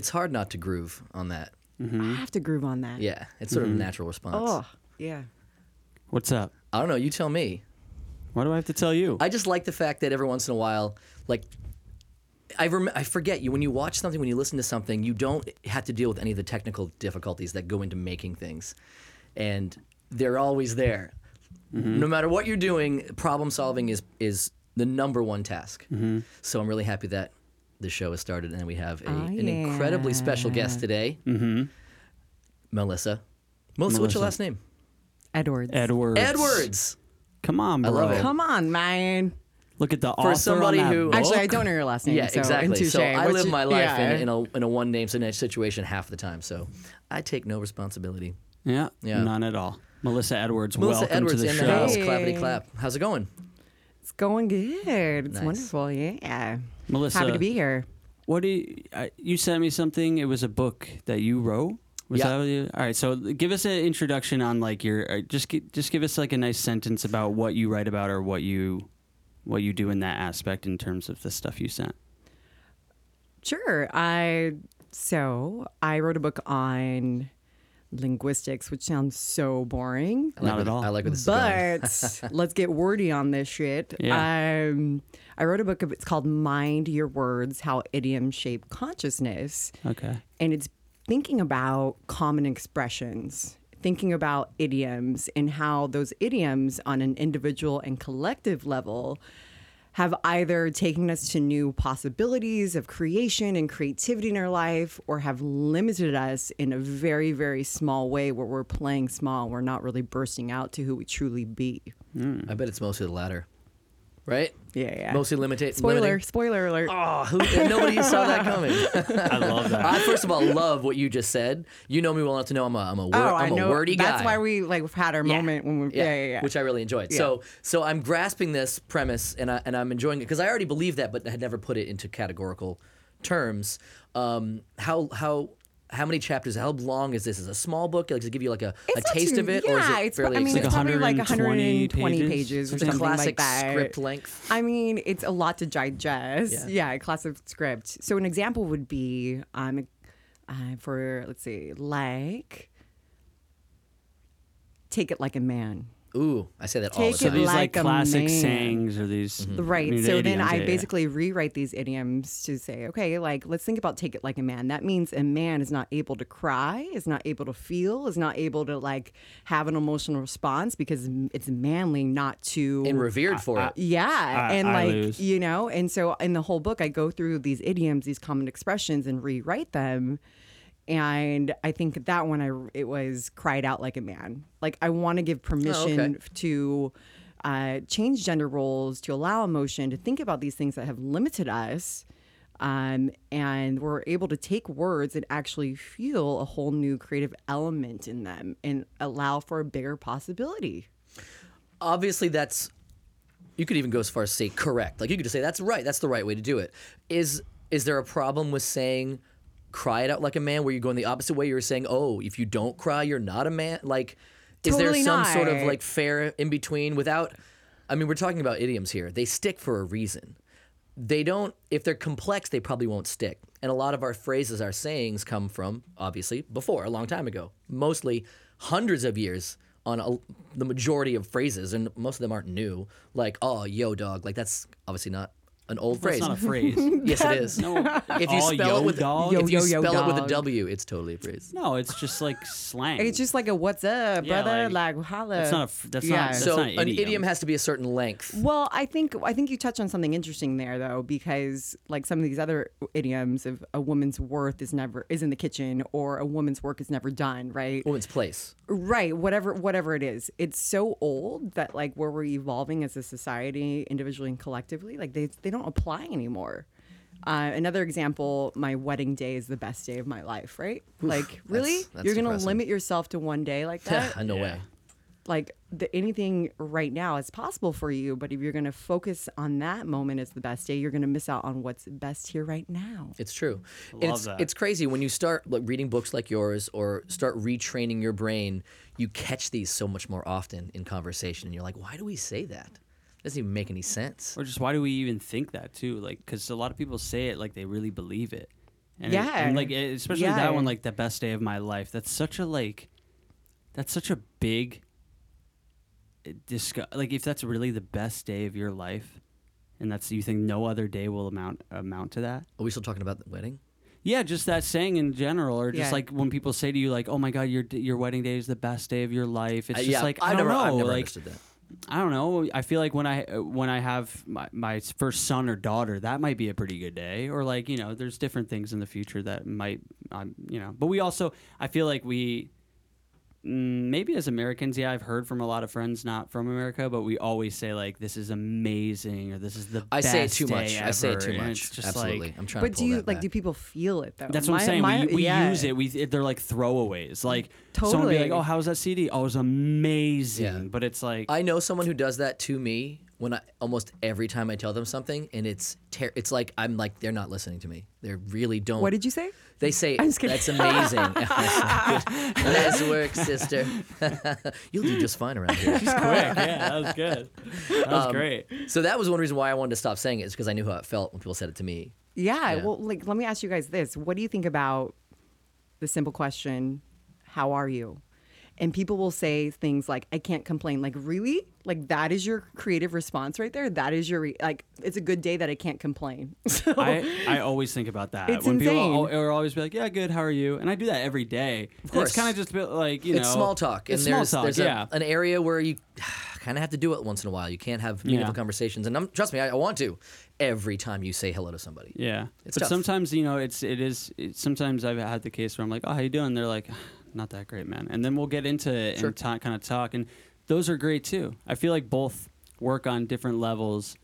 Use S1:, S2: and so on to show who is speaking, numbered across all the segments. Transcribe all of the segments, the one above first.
S1: it's hard not to groove on that. Mm-hmm.
S2: I have to groove on that.
S1: Yeah, it's sort of a mm-hmm. natural response.
S2: Oh, yeah.
S3: What's up?
S1: I don't know. You tell me.
S3: Why do I have to tell you?
S1: I just like the fact that every once in a while, like, I rem- I forget you when you watch something, when you listen to something, you don't have to deal with any of the technical difficulties that go into making things, and they're always there. Mm-hmm. No matter what you're doing, problem solving is is the number one task. So I'm really happy that the show has started and we have a,
S2: Oh,
S1: an incredibly special guest today, mm-hmm. Melissa. Melissa, what's your last name?
S2: Edwards.
S3: Edwards.
S1: Edwards.
S3: Come on, bro.
S1: love it.
S2: Come on, man.
S3: Look at the
S1: For somebody
S3: on that
S1: who-
S3: book.
S2: Actually, I don't know your last name.
S1: Yeah,
S2: so,
S1: exactly. So I live my life
S2: yeah.
S1: in, in a in a one name situation half the time. So I take no responsibility.
S3: Yeah,
S1: Yeah.
S3: none at all. Melissa Edwards,
S1: Melissa
S3: welcome
S1: Edwards
S3: to the
S1: in
S3: show.
S1: the house.
S2: Hey.
S1: Clappity clap. How's it going?
S2: It's going good. It's
S1: Nice.
S2: wonderful. Yeah.
S3: Melissa,
S2: Happy to be here.
S3: What do you, I, you sent me something? It was a book that you wrote. Was
S1: Yeah.
S3: that what you, all right? So give us an introduction on like your uh, just just give us like a nice sentence about what you write about or what you what you do in that aspect in terms of the stuff you sent.
S2: Sure. I so I wrote a book on linguistics, which sounds so boring.
S1: I like
S3: Not at all.
S1: I like where this is.
S2: But let's get wordy on this shit.
S3: Yeah.
S2: Um, I wrote a book. Of, it's called "Mind Your Words: How Idioms Shape Consciousness,"
S3: Okay.
S2: and it's thinking about common expressions, thinking about idioms, and how those idioms, on an individual and collective level, have either taken us to new possibilities of creation and creativity in our life or have limited us in a very, very small way where we're playing small. We're not really bursting out to who we truly be. Hmm.
S1: I bet it's mostly the latter, right?
S2: Yeah, yeah.
S1: Mostly limitate.
S2: Spoiler,
S1: limiting?
S2: spoiler alert.
S1: Oh, who, nobody saw that coming.
S3: I love that.
S1: I first of all love what you just said. You know me well enough to know I'm a I'm a, wor-
S2: oh,
S1: I'm
S2: I know.
S1: a wordy guy.
S2: That's why we like had our moment when we. Yeah, yeah, yeah.
S1: Which I really enjoyed. So so I'm grasping this premise and I and I'm enjoying it because I already believed that, but I had never put it into categorical terms. Um, how how how many chapters? How long is this? Is it a small book? Like, does it give you like a, a taste
S2: too-
S1: of it,
S2: yeah,
S1: or is it
S2: it's,
S1: fairly?
S2: I mean,
S3: Like
S2: it's probably like
S3: 120
S2: 120 pages,
S3: pages?
S2: or
S1: It's a
S2: something
S1: classic
S2: like that.
S1: script length.
S2: I mean, it's a lot to digest.
S1: Yeah.
S2: Yeah, a classic script. So an example would be um, uh, for let's see, like take it like a man.
S1: Ooh, I say that all
S2: Take
S1: the
S3: so
S2: it
S1: time.
S3: these
S2: like
S3: like
S2: a
S3: classic
S2: man.
S3: sayings or these mm-hmm.
S2: Right.
S3: I mean,
S2: so
S3: the
S2: then
S3: idioms,
S2: I
S3: yeah, yeah.
S2: basically rewrite these idioms to say, okay, like let's think about take it like a man. That means a man is not able to cry, is not able to feel, is not able to like have an emotional response because it's manly not to
S1: and revered for it.
S2: yeah,
S3: I-
S2: and
S3: I
S2: like
S3: lose.
S2: you know, and so in the whole book, I go through these idioms, these common expressions, and rewrite them. And I think that one, I it was cried out like a man. Like I want to give permission to uh, change gender roles, to allow emotion, to think about these things that have limited us. Um, and we're able to take words and actually feel a whole new creative element in them and allow for a bigger possibility.
S1: obviously that's you could even go as far as say correct like you could just say that's right that's the right way to do it is is there a problem with saying cry it out like a man where you're going the opposite way. You're saying oh if you don't cry you're not a man. Like is
S2: Totally
S1: there some sort of like fair in between without i mean we're talking about idioms here. They stick for a reason. They don't if they're complex they probably won't stick. And a lot of our phrases our sayings come from obviously before a long time ago. Mostly hundreds of years on a, the majority of phrases and most of them aren't new. Like oh yo dog. Like that's obviously not an old
S3: That's
S1: phrase
S3: not a phrase.
S1: yes it is
S3: No.
S1: if you spell
S3: yo,
S1: it with
S3: dog?
S2: Yo,
S1: if you
S2: yo, yo,
S1: spell it with a
S2: dog.
S1: w it's totally a phrase
S3: No, it's just like slang.
S2: It's just like a what's up,
S3: Yeah,
S2: brother?
S3: like,
S2: Like, holla.
S3: that's not a f- that's not- that's
S1: so
S3: not
S1: an
S3: idiom.
S1: idiom has to be a certain length
S2: well, I think I think you touched on something interesting there, though, because like some of these other idioms of a woman's worth is never is in the kitchen, or a woman's work is never done, right?
S1: woman's place
S2: Right. Whatever whatever it is, it's so old that like where we're evolving as a society, individually and collectively, like they they don't apply anymore. Uh, another example, my wedding day is the best day of my life, right? Like, really?
S1: that's
S2: You're going to limit yourself to one day like that?
S1: no way
S2: like the, anything right now is possible for you but if you're going to focus on that moment as the best day you're going to miss out on what's best here right now
S1: It's true.
S3: Love
S1: it's,
S3: that.
S1: it's crazy when you start like, reading books like yours or start retraining your brain, you catch these so much more often in conversation. And you're like, why do we say that? It doesn't even make any sense.
S3: Or just why do we even think that too? Like, because a lot of people say it like they really believe it, And it-
S2: Yeah.
S3: and like especially
S2: Yeah.
S3: that one, like the best day of my life. That's such a like, that's such a big. eh, Discuss like if that's really the best day of your life, and that's you think no other day will amount amount to that.
S1: Are we still talking about the wedding?
S3: Yeah, just that saying in general, or just
S2: Yeah.
S3: like when people say to you, like, "Oh my God, your your wedding day is the best day of your life." It's
S1: Uh,
S3: just
S1: yeah,
S3: like I don't
S1: never,
S3: know,
S1: I've never
S3: like
S1: understood that.
S3: I don't know. I feel like when I uh, when I have my, my first son or daughter, that might be a pretty good day. Or like you know, there's different things in the future that might, um, you know. But we also, I feel like we, Mm, maybe as Americans, yeah, I've heard from a lot of friends not from America, but we always say like, "This is amazing" or "This is the."
S1: I say it too
S3: day
S1: much. I say it too much.
S3: it's just
S1: Absolutely.
S3: like-
S1: I'm trying
S2: But
S1: to
S2: do
S1: pull
S2: you
S1: that
S2: like?
S1: back.
S2: Do people feel it though?
S3: That's what
S2: My-
S3: I'm saying.
S2: my-
S3: we we
S2: yeah.
S3: use it. We they're like throwaways. Like someone be like,
S2: Totally.
S3: "Oh, how's that CD? Oh, it was amazing."
S1: Yeah.
S3: But it's like
S1: I know someone who does that to me when I almost every time I tell them something, and it's ter- it's like I'm like they're not listening to me. They really don't.
S2: What did you say?
S1: They say
S2: I'm just
S1: that's amazing. nice work, sister. You'll do just fine around here.
S3: She's quick. yeah, that was good. That was
S1: Um,
S3: great.
S1: So that was one reason why I wanted to stop saying it, is because I knew how it felt when people said it to me.
S2: Yeah,
S1: Yeah.
S2: Well, like, let me ask you guys this: What do you think about the simple question, "How are you?" And people will say things like, "I can't complain." Like, really? Like that is your creative response right there? That is your re- like? It's a good day that I can't complain. So,
S3: I, I always think about that.
S2: It's
S3: when people
S2: insane.
S3: al- are always be like, "Yeah, good. How are you?" And I do that every day. Of
S1: course.
S3: it's kind of just a bit like you
S1: it's
S3: know,
S1: small talk, and
S3: It's small talk.
S1: there's
S3: yeah.
S1: a, an area where you kind of have to do it once in a while. You can't have meaningful
S3: Yeah.
S1: conversations, and I'm, trust me, I, I want to every time you say hello to somebody.
S3: Yeah,
S1: It's
S3: but
S1: tough.
S3: sometimes you know it's it is. It, sometimes I've had the case where I'm like, "Oh, how you doing?" They're like, "Not that great, man." And then we'll get into it
S1: Sure.
S3: and ta- kind of talk, and those are great too. I feel like both work on different levels,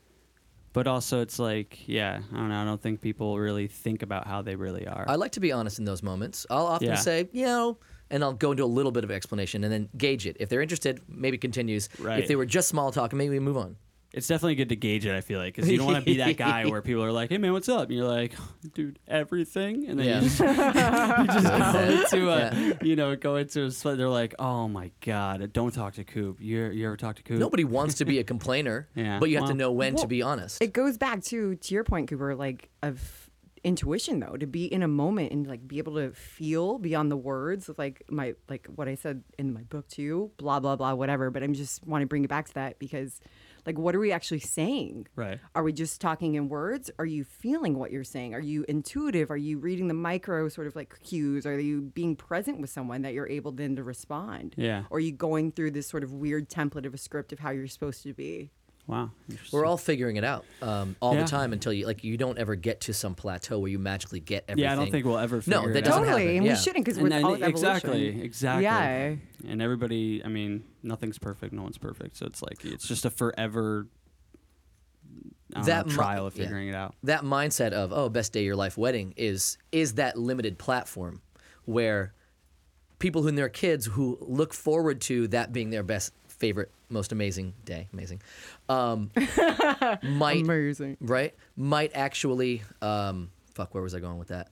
S3: but also it's like, yeah, I don't know. I don't think people really think about how they really are.
S1: I like to be honest in those moments. I'll often
S3: Yeah.
S1: say, you know, and I'll go into a little bit of explanation and then gauge it. If they're interested, maybe continues.
S3: Right.
S1: If they were just small talk, maybe we move on.
S3: It's definitely good to gauge it. I feel like because you don't want to be that guy where people are like, "Hey man, what's up?" And you're like, oh, "Dude, everything," and then
S1: Yeah.
S3: you just, you just go into a,
S1: Yeah.
S3: you know, go into a. sl- They're like, "Oh my god, don't talk to Coop. You you ever talk to Coop?"
S1: Nobody wants to be a complainer,
S3: Yeah,
S1: but you have to know when to be honest.
S2: it goes back to to your point, Cooper, like of intuition though, to be in a moment and like be able to feel beyond the words of like my like what I said in my book to you blah blah blah, whatever. But I'm just want to bring it back to that because like what are we actually saying?
S3: Right.
S2: Are we just talking in words? Are you feeling what you're saying? Are you intuitive? Are you reading the micro sort of like cues? Are you being present with someone that you're able then to respond?
S3: Yeah.
S2: Or are you going through this sort of weird template of a script of how you're supposed to be?
S3: Wow.
S1: We're all figuring it out um, all
S3: Yeah.
S1: the time until you like you don't ever get to some plateau where you magically get everything.
S3: Yeah, I don't think we'll ever.
S1: No, that
S3: it
S1: doesn't
S2: totally,
S1: happen,
S2: and
S1: yeah.
S2: we shouldn't because
S3: And
S2: we're
S3: then-
S2: all evolution.
S3: exactly, exactly.
S2: Yeah.
S3: And everybody, I mean, nothing's perfect. No one's perfect. So it's like it's just a forever
S1: That
S3: know,
S1: mi-
S3: trial of
S1: yeah.
S3: figuring it out.
S1: that mindset of oh best day of your life wedding is is that limited platform where people who their kids who look forward to that being their best favorite most amazing day. Amazing. Um, might
S2: Amazing.
S1: right? Might actually um, fuck where was i going with that?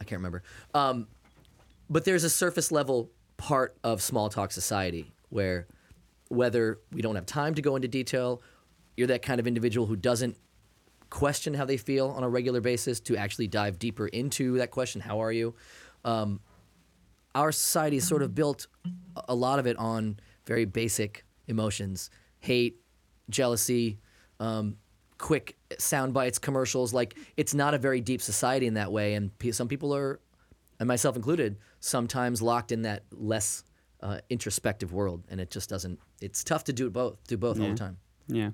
S1: I can't remember. Um, but there's a surface level part of small talk society where whether we don't have time to go into detail you're that kind of individual who doesn't question how they feel on a regular basis to actually dive deeper into that question how are you? Um, our society is sort of built a- lot of it on very basic emotions. Hate jealousy um, quick sound bites commercials. Like it's not a very deep society in that way. And pe- some people are and myself included sometimes locked in that less uh, introspective world. And it just doesn't it's tough to do both do both all the time.
S3: Yeah.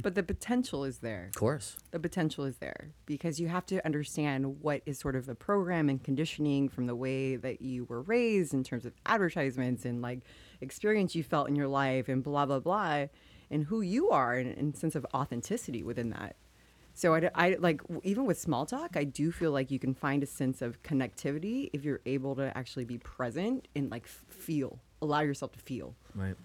S2: But the potential is there.
S1: of course
S2: The potential is there because you have to understand what is sort of a program and conditioning from the way that you were raised in terms of advertisements and like experience you felt in your life and blah blah blah, and who you are and, and sense of authenticity within that. So I like even with small talk, I do feel like you can find a sense of connectivity if you're able to actually be present and like feel, allow yourself to feel.
S1: Right.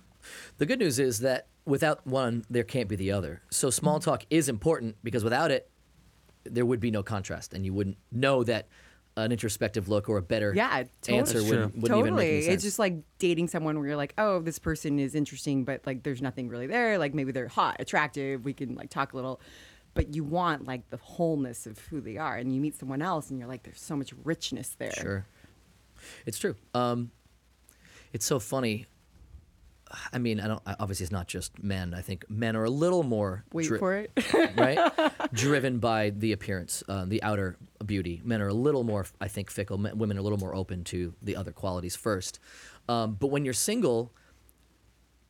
S1: The good news is that without one, there can't be the other. So small talk is important because without it, there would be no contrast, and you wouldn't know that an introspective look or a better
S2: Yeah, totally.
S1: answer wouldn't, wouldn't even make
S2: totally.
S1: any sense.
S2: It's just like dating someone where you're like, oh, this person is interesting, but like there's nothing really there. Like maybe they're hot, attractive. We can like talk a little. but you want like the wholeness of who they are. And you meet someone else, and you're like, there's so much richness there.
S1: Sure. It's true. Um, it's so funny. I mean, I don't. Obviously, it's not just men. I think men are a little more
S2: Wait
S1: dri-
S2: for it.
S1: right? Driven by the appearance, uh, the outer beauty. Men are a little more, I think, fickle. Men, women are a little more open to the other qualities first. Um, but when you're single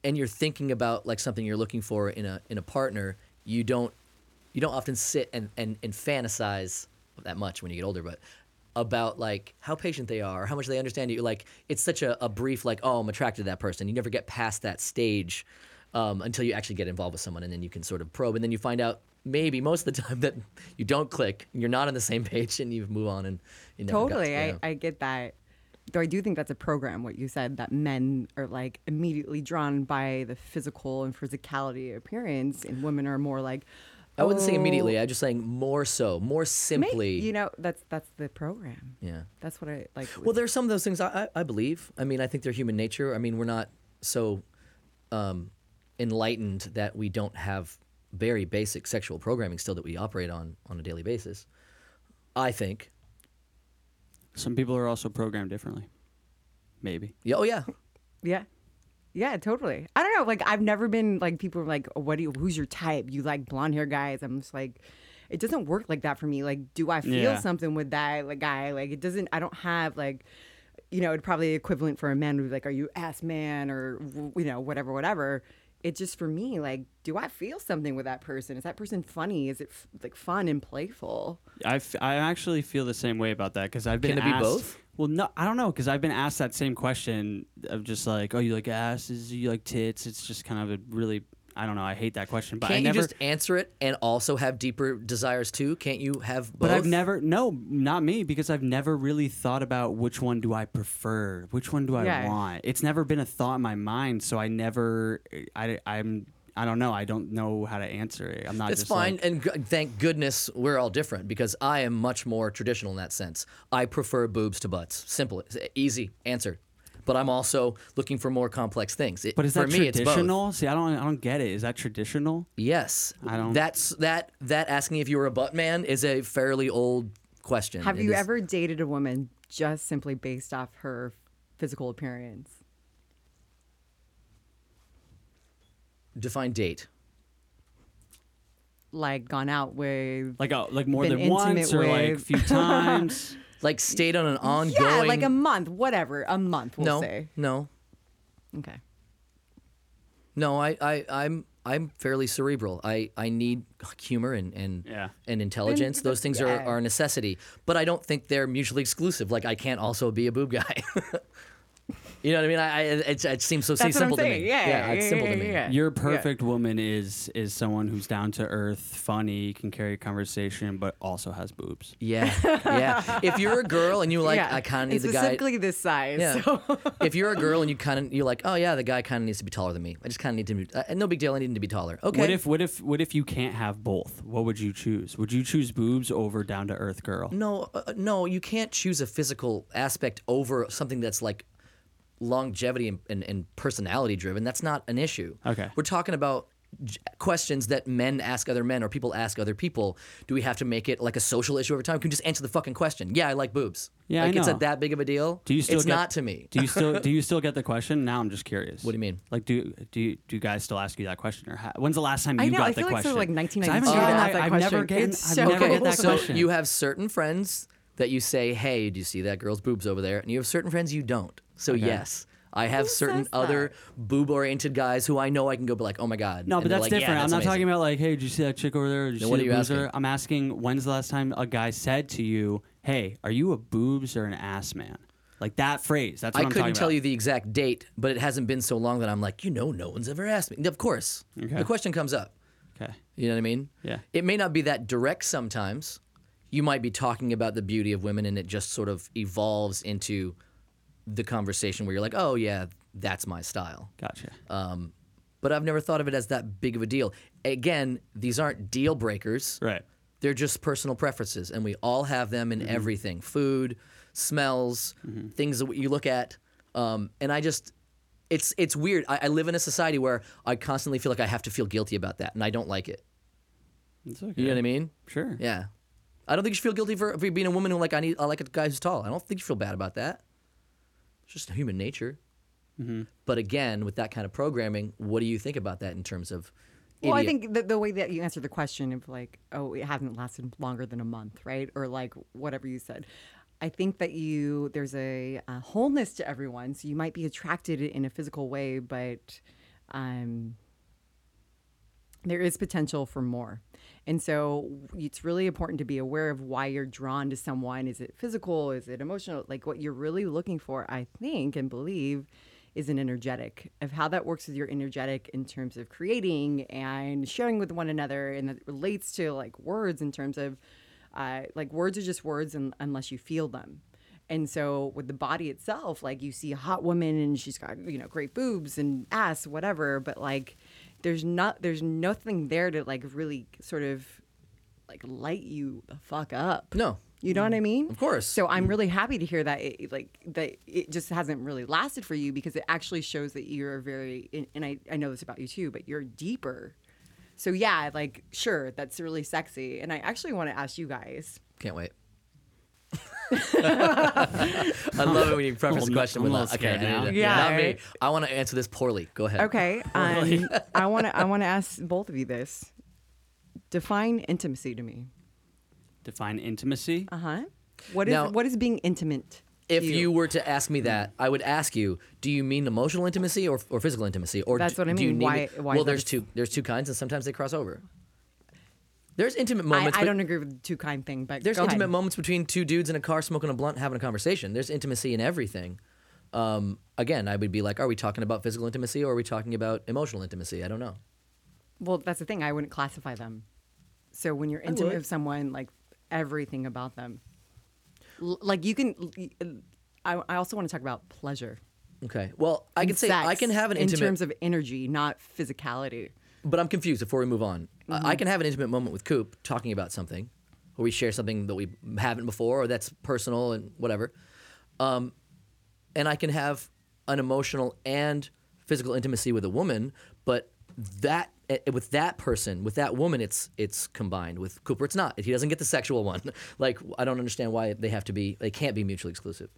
S1: and you're thinking about like something you're looking for in a in a partner, you don't you don't often sit and and, and fantasize that much when you get older, but about like how patient they are, how much they understand you. Like it's such a, a brief like, oh, I'm attracted to that person. You never get past that stage um, until you actually get involved with someone, and then you can sort of probe, and then you find out maybe most of the time that you don't click, you're not on the same page, and you move on, and you
S2: totally
S1: to-
S2: I. I get that though i do think that's a program what you said that men are like immediately drawn by the physical and physicality appearance and women are more like
S1: I wouldn't say
S2: "Oh,
S1: immediately. I'm just saying more so, more
S2: may-"
S1: simply.
S2: you know that's that's the program
S1: yeah.
S2: that's what i like
S1: Well, there's some of those things I, I, I believe. I mean, I think they're human nature. I mean, we're not so um, enlightened that we don't have very basic sexual programming still that we operate on on a daily basis. I think.
S3: Some people are also programmed differently. Maybe.
S1: Yeah. Oh yeah.
S2: Yeah. Yeah, totally. I don't know. Like, I've never been like people are like, oh, "What do you? Who's your type? You like blonde hair guys?" I'm just like, it doesn't work like that for me. Like, do I feel
S3: Yeah.
S2: something with that like guy? Like, it doesn't. I don't have like, you know, it'd probably equivalent for a man would be like, "Are you ass man?" or you know, whatever, whatever. It's just for me. Like, do I feel something with that person? Is that person funny? Is it f- like fun and playful?
S3: I, f- I actually feel the same way about that because I've been
S1: Can it be both?
S3: Well, no, I don't know because I've been asked that same question of just like, oh, you like asses, you like tits. It's just kind of a really, I don't know. I hate that question, but
S1: Can't
S3: I
S1: you
S3: never.
S1: just answer it and also have deeper desires too? Can't you have both?
S3: but I've never, no, not me, because I've never really thought about which one do I prefer, which one do I
S2: Yeah.
S3: want. It's never been a thought in my mind, so I never, I, I'm, I don't know. I don't know how to answer it. I'm not.
S1: It's
S3: just
S1: fine,
S3: like-
S1: and g- thank goodness we're all different because I am much more traditional in that sense. I prefer boobs to butts. Simple, easy answer. But I'm also looking for more complex things. It-
S3: but is
S1: for
S3: that
S1: me, it's
S3: traditional? See, I don't, I don't get it. Is that traditional?
S1: Yes,
S3: I don't-
S1: That's that. That asking if you were a butt man is a fairly old question.
S2: Have
S1: It
S2: you
S1: is-
S2: ever dated a woman just simply based off her physical appearance?
S1: Define date?
S2: Like gone out with
S3: Like a, like more
S2: Been
S3: than once
S2: intimate
S3: or like a
S2: with-
S3: few times?
S1: Like stayed on an ongoing?
S2: Yeah, like a month, whatever, a month, we'll
S1: no,
S2: say.
S1: no,
S2: Okay.
S1: no. I, I, I'm, I'm fairly cerebral. I, I need humor and and
S3: Yeah.
S1: and intelligence. Those things are,
S2: yeah.
S1: are a necessity. But I don't think they're mutually exclusive. Like I can't also be a boob guy. you know what I mean? I, I it, it seems so
S2: That's what I'm
S1: simple to me.
S2: Yeah, yeah,
S1: it's
S2: yeah,
S1: simple
S2: yeah,
S1: to me.
S2: yeah.
S3: Your perfect woman is is someone who's down to earth, funny, can carry a conversation, but also has boobs.
S1: Yeah, yeah. If you're a girl and you like,
S2: yeah.
S1: I kind of need
S2: And
S1: the guy.
S2: specifically this size.
S1: Yeah.
S2: So.
S1: if you're a girl and you kind of you're like, oh yeah, the guy kind of needs to be taller than me. I just kind of need to be. Uh, no big deal. I need him to be taller. Okay.
S3: What if what if what if you can't have both? What would you choose? Would you choose boobs over down to earth girl?
S1: No, uh, no, you can't choose a physical aspect over something that's like longevity and, and, and personality driven. That's not an issue.
S3: Okay.
S1: We're talking about questions that men ask other men or people ask other people. Do we have to make it like a social issue over time? Can we just answer the fucking question? Yeah, I like boobs.
S3: Yeah, I
S1: like it's a that big of a deal.
S3: Do you still
S1: It's
S3: get-
S1: not to me.
S3: Do you still do you still get the question? Now I'm just curious.
S1: What do you mean?
S3: Like do do you, do you guys still ask you that question or ha- when's the last time
S2: I
S3: you
S2: know,
S3: got
S2: I
S3: the
S2: feel like
S3: question?
S2: so, like,
S3: 'Cause I haven't
S2: 1992
S3: gotten
S2: to
S3: that-
S2: ask that
S3: I've never
S2: question.
S3: gotten
S2: It's
S3: I've never
S2: cool.
S3: get that
S1: so
S3: question.
S1: you have certain friends that you say, "Hey, do you see that girl's boobs over there?" And you have certain friends you don't. So yes, I have certain other boob-oriented guys who I know I can go be like, "Oh my god."
S3: No,
S1: And
S3: but that's
S1: like, "Yeah,
S3: different. I'm
S1: that's
S3: not
S1: amazing."
S3: talking about like, hey, did you see that chick over there? Did you
S1: Then
S3: see
S1: what
S3: the
S1: are you
S3: boobs
S1: asking?
S3: I'm asking when's the last time a guy said to you, "Hey, are you a boobs or an ass man?" Like that phrase. That's what
S1: I
S3: am
S1: couldn't tell
S3: about.
S1: you the exact date, but it hasn't been so long that I'm like, you know, no one's ever asked me. Of course,
S3: Okay.
S1: the question comes up.
S3: Okay.
S1: You know what I mean?
S3: Yeah.
S1: It may not be that direct sometimes. You might be talking about the beauty of women, and it just sort of evolves into the conversation where you're like, "Oh yeah, that's my style."
S3: Gotcha.
S1: Um, but I've never thought of it as that big of a deal. Again, these aren't deal breakers.
S3: right.
S1: They're just personal preferences, and we all have them in everything: food, smells, things that you look at. Um, and I just, it's it's weird. I, I live in a society where I constantly feel like I have to feel guilty about that, and I don't like it.
S3: It's okay.
S1: You know what I mean?
S3: Sure.
S1: Yeah. I don't think you should feel guilty for, for being a woman who like I need I like a guy who's tall. I don't think you feel bad about that. It's just human nature.
S3: Mm-hmm.
S1: But again, with that kind of programming, what do you think about that in terms of?
S2: Well, I think the, the way that you answered the question of like, oh, it hasn't lasted longer than a month, right? Or like whatever you said. I think that you there's a, a wholeness to everyone, so you might be attracted in a physical way, but um, there is potential for more. And so it's really important to be aware of why you're drawn to someone. Is it physical? Is it emotional? Like what you're really looking for, I think and believe, is an energetic of how that works with your energetic in terms of creating and sharing with one another. And that relates to like words in terms of uh, like words are just words un- unless you feel them. And so with the body itself, like you see a hot woman and she's got, you know, great boobs and ass, whatever, but like there's not there's nothing there to like really sort of like light you the fuck up.
S1: No.
S2: You know what I mm-hmm. mean?
S1: Of course.
S2: So I'm mm-hmm. really happy to hear that it, like that it just hasn't really lasted for you because it actually shows that you're very and- and I, I know this about you too, but you're deeper. So yeah, like sure, that's really sexy. And I actually want to ask you guys.
S1: Can't wait. I love it when you preface the
S3: a-
S1: question with
S3: little
S1: a, okay, I
S3: now.
S2: Yeah,
S1: not me. I want to answer this poorly. Go ahead.
S2: Okay. Um, I want to I want to ask both of you this. Define intimacy to me.
S3: Define intimacy.
S2: Uh-huh. What is
S1: Now-
S2: what is being intimate? to
S1: If you were to ask me that, I would ask you: Do you mean emotional intimacy or, or physical intimacy? Or
S2: That's what I
S1: do you
S2: mean.
S1: need
S2: Why- why
S1: well, there's two. There's two kinds, and sometimes they cross over. There's intimate moments.
S2: I
S1: but
S2: don't agree with the two kind thing, but
S1: There's intimate
S2: ahead.
S1: moments between two dudes in a car smoking a blunt, having a conversation. There's intimacy in everything. Um, again, I would be like, are we talking about physical intimacy or are we talking about emotional intimacy? I don't know.
S2: Well, that's the thing. I wouldn't classify them. So when you're intimate with someone, like everything about them, L- like you can. I, I also want to talk about pleasure.
S1: Okay. Well, I can say I can have an intimate in
S2: terms of energy, not physicality.
S1: but I'm confused before we move on. I- I
S2: Mm-hmm.
S1: can have an intimate moment with Coop talking about something, or we share something that we haven't before, or that's personal and whatever. Um, and I can have an emotional and physical intimacy with a woman, but that eh, with that person, with that woman, it's it's combined. With Cooper, it's not. He doesn't get the sexual one. like I don't understand why they have to be. They can't be mutually exclusive.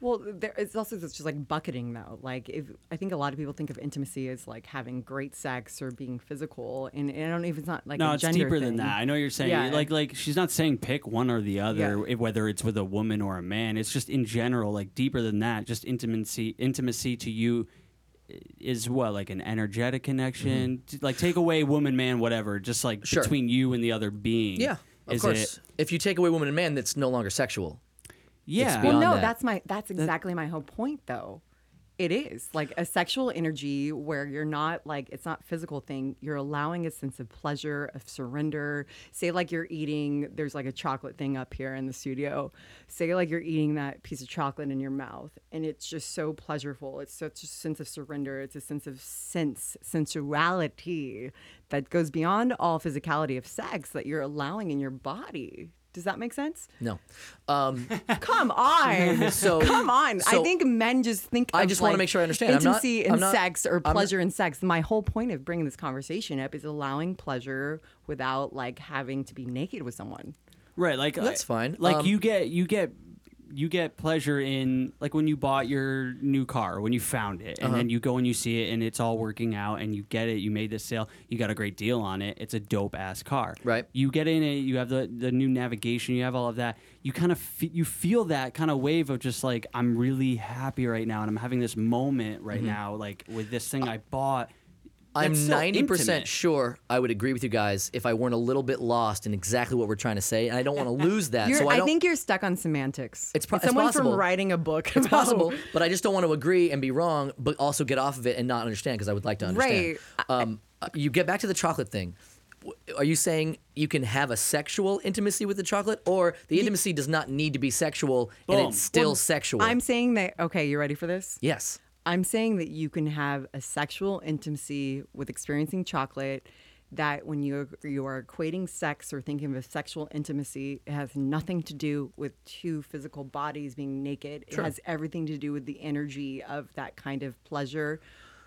S2: Well, there, it's also just like bucketing though. Like if I think a lot of people think of intimacy as like having great sex or being physical, and, and I don't know if it's not like
S3: no,
S2: a
S3: it's
S2: gender
S3: deeper than that. I know you're saying
S2: Yeah.
S3: like like she's not saying pick one or the other,
S2: Yeah.
S3: whether it's with a woman or a man. It's just in general, like deeper than that. Just intimacy, intimacy to you is what like an energetic connection. T- Like take away woman, man, whatever. Just like
S1: Mm-hmm. Sure.
S3: between you and the other being.
S1: Yeah, of
S3: is
S1: course.
S3: It,
S1: If you take away woman and man, that's no longer sexual.
S3: Yeah.
S2: Well, no,
S1: that.
S2: that's my that's exactly my whole point though. It is like a sexual energy where you're not like it's not physical thing. You're allowing a sense of pleasure, of surrender. Say like you're eating. There's like a chocolate thing up here in the studio. Say like you're eating that piece of chocolate in your mouth, and it's just so pleasureful. It's such a sense of surrender. It's a sense of sense, sensuality that goes beyond all physicality of sex that you're allowing in your body. Does that make sense?
S1: No. Um,
S2: Come on.
S1: So-
S2: come on.
S1: so-
S2: I think men just think.
S1: I
S2: of,
S1: just wanna make sure I understand. I'm not-
S2: Intimacy in
S1: I'm not-
S2: sex or
S1: I'm-
S2: pleasure in sex. My whole point of bringing this conversation up is allowing pleasure without like having to be naked with someone.
S3: Right, like
S1: That's
S3: I-
S1: fine.
S3: Like
S1: Um,
S3: you get you get you get pleasure in like when you bought your new car, when you found it, and
S1: Uh-huh.
S3: then you go and you see it and it's all working out and you get it, you made this sale, you got a great deal on it. It's a dope ass car.
S1: Right.
S3: You get in it, you have the the new navigation, you have all of that. You kind of fe- you feel that kind of wave of just like I'm really happy right now and I'm having this moment right now like with this thing I bought.
S1: I'm
S3: so
S1: ninety percent
S3: intimate.
S1: sure I would agree with you guys if I weren't a little bit lost in exactly what we're trying to say, and I don't want to lose that. So I,
S2: I, think you're stuck on semantics.
S1: It's pro- it's
S2: someone
S1: possible.
S2: from writing a book.
S1: it's possible, but I just don't want to agree and be wrong, but also get off of it and not understand because I would like to understand.
S2: Right.
S1: Um, uh, you get back to the chocolate thing. Are you saying you can have a sexual intimacy with the chocolate, or the intimacy does not need to be sexual and it's still
S2: Well,
S1: sexual?
S2: I'm saying that. Okay, you ready for this?
S1: yes.
S2: I'm saying that you can have a sexual intimacy with experiencing chocolate. That when you you are equating sex or thinking of a sexual intimacy, it has nothing to do with two physical bodies being naked. It has everything to do with the energy of that kind of pleasure,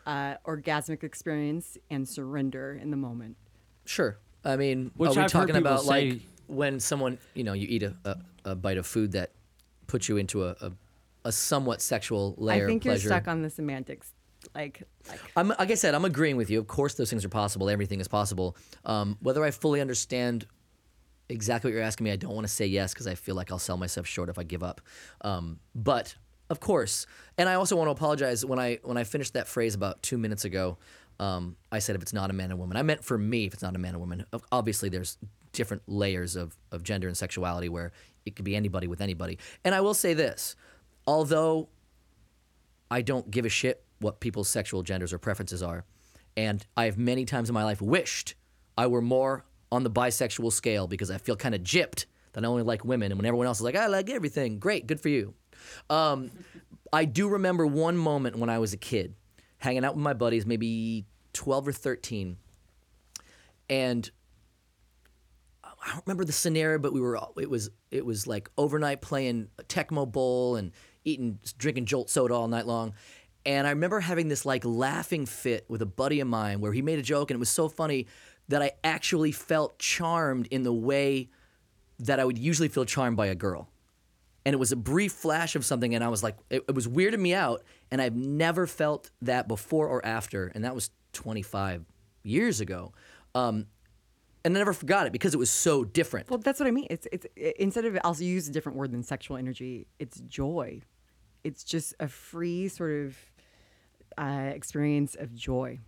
S2: uh, orgasmic experience, and surrender in the moment.
S1: Sure. I mean,
S3: Which
S1: are we
S3: I've
S1: talking
S3: people
S1: about like when someone, you know, you eat a, a, a bite of food that puts you into a, a, a somewhat sexual layer
S2: I think you're
S1: pleasure?
S2: stuck on the semantics. Like, like
S1: I'm, like I said, I'm agreeing with you. Of course, those things are possible. Everything is possible. Um, whether I fully understand exactly what you're asking me, I don't want to say yes because I feel like I'll sell myself short if I give up. Um, but of course, and I also want to apologize when I when I finished that phrase about two minutes ago. Um, I said if it's not a man and woman. I meant for me if it's not a man and woman. Obviously, there's different layers of, of gender and sexuality where it could be anybody with anybody. And I will say this, although I don't give a shit what people's sexual genders or preferences are. And I have many times in my life wished I were more on the bisexual scale because I feel kind of gypped that I only like women. And when everyone else is like, I like everything, great, good for you. Um, I do remember one moment when I was a kid hanging out with my buddies, maybe 12 or 13. And I don't remember the scenario, but we were all- it was it was like overnight playing Tecmo Bowl and eating drinking Jolt soda all night long. And I remember having this like laughing fit with a buddy of mine where he made a joke and it was so funny that I actually felt charmed in the way that I would usually feel charmed by a girl. And it was a brief flash of something and I was like it, it was weirded me out and I've never felt that before or after and that was 25 years ago. Um, and I never forgot it because it was so different.
S2: Well, that's what I mean. It's it's i- instead of I'll use a different word than sexual energy. It's joy. It's just a free sort of uh, experience of joy.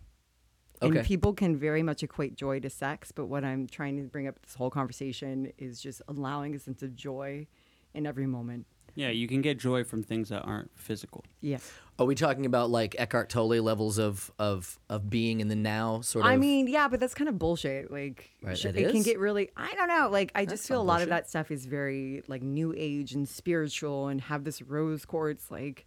S1: Okay.
S2: And people can very much equate joy to sex, but what I'm trying to bring up this whole conversation is just allowing a sense of joy in every moment.
S3: Yeah, you can get joy from things that aren't physical.
S2: Yeah.
S1: Are we talking about like Eckhart Tolle levels of of of being in the now sort of?
S2: I mean, yeah, but that's kind of bullshit. Like,
S1: Right,
S2: sh-
S1: it
S2: it, can get really. I don't know. Like, I just feel a
S1: not
S2: lot of that stuff is very like new age and spiritual, and have this rose quartz. Like,